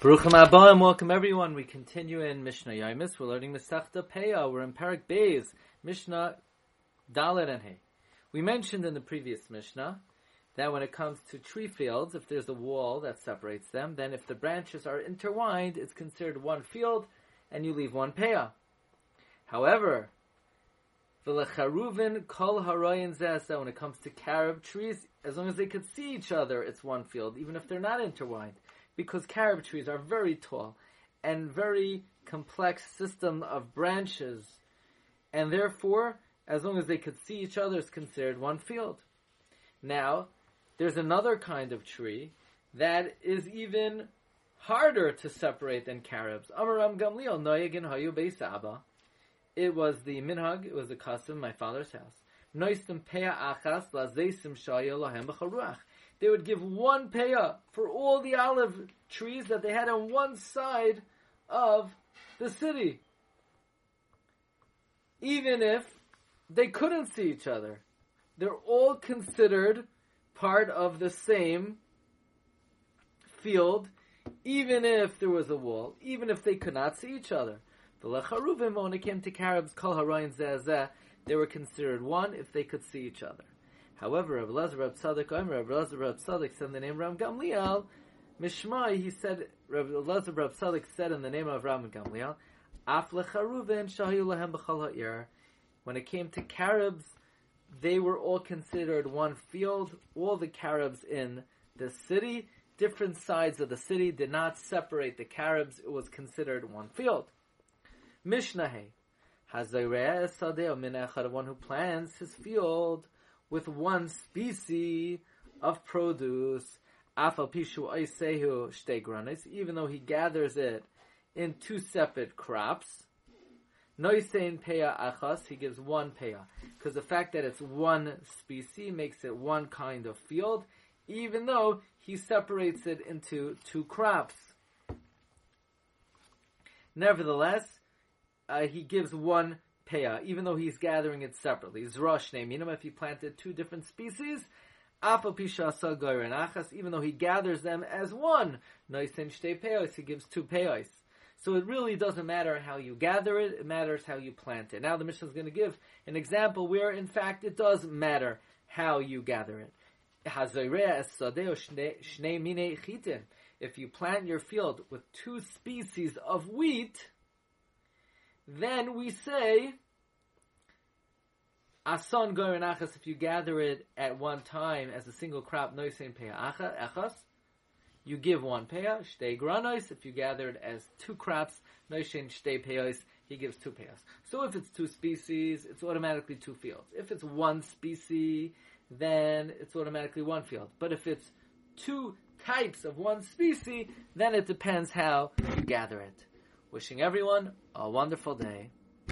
Baruchim Abba and welcome everyone. We continue in Mishnah Yomis. We're learning Masechta Peah. We're in Parak Beis, Mishnah Dalet and Hey. We mentioned in the previous Mishnah that when it comes to tree fields, if there's a wall that separates them, then if the branches are intertwined, it's considered one field, and you leave one Peah. However, V'lecharuvin kol haroyin zesa, when it comes to carob trees, as long as they could see each other, it's one field, even if they're not intertwined because carob trees are very tall and very complex system of branches, and therefore, as long as they could see each other, is considered one field. Now, there's another kind of tree that is even harder to separate than carobs. Amaram Gamliel Noyagin Hayu. It was the minhag, it was the custom in my father's house. Noistim Achas Shaya they would give one payah for all the olive trees that they had on one side of the city. Even if they couldn't see each other. They're all considered part of the same field, even if there was a wall, even if they could not see each other. The lecharuvim, when it came to carobs, kol harayin zeh they were considered one if they could see each other. However, Rabbi Lazar Rab Tzadok Omer, Rabbi Lazar Rab Tzadok said in the name of Ram Gamliel, Mishmai, he said, Rabbi Lazar Rab Tzadok said in the name of Ram Gamliel, Af lecharuvin shahiyu lahem b'chal ha'ir. When it came to carobs, they were all considered one field. All the carobs in the city, different sides of the city, did not separate the carobs. It was considered one field. Mishnah Hazayreah Sadeh one who plants his field with one species of produce, even though he gathers it in two separate crops. Noisein peya achas, he gives one peya. Because the fact that it's one species makes it one kind of field, even though he separates it into two crops. Nevertheless, uh, he gives one peah, even though he's gathering it separately. Zrosh name, you know, if he planted two different species, even though he gathers them as one, he gives two peos. So it really doesn't matter how you gather it, it matters how you plant it. Now the Mishnah is going to give an example where in fact it does matter how you gather it. If you plant your field with two species of wheat, then we say ason goren achas if you gather it at one time as a single crop noisein peah achas. You give one peah, shtei granos. If you gather it as two crops, noishin shtei peos, he gives two peos. So if it's two species, it's automatically two fields. If it's one species, then it's automatically one field. But if it's two types of one species, then it depends how you gather it. Wishing everyone a wonderful day.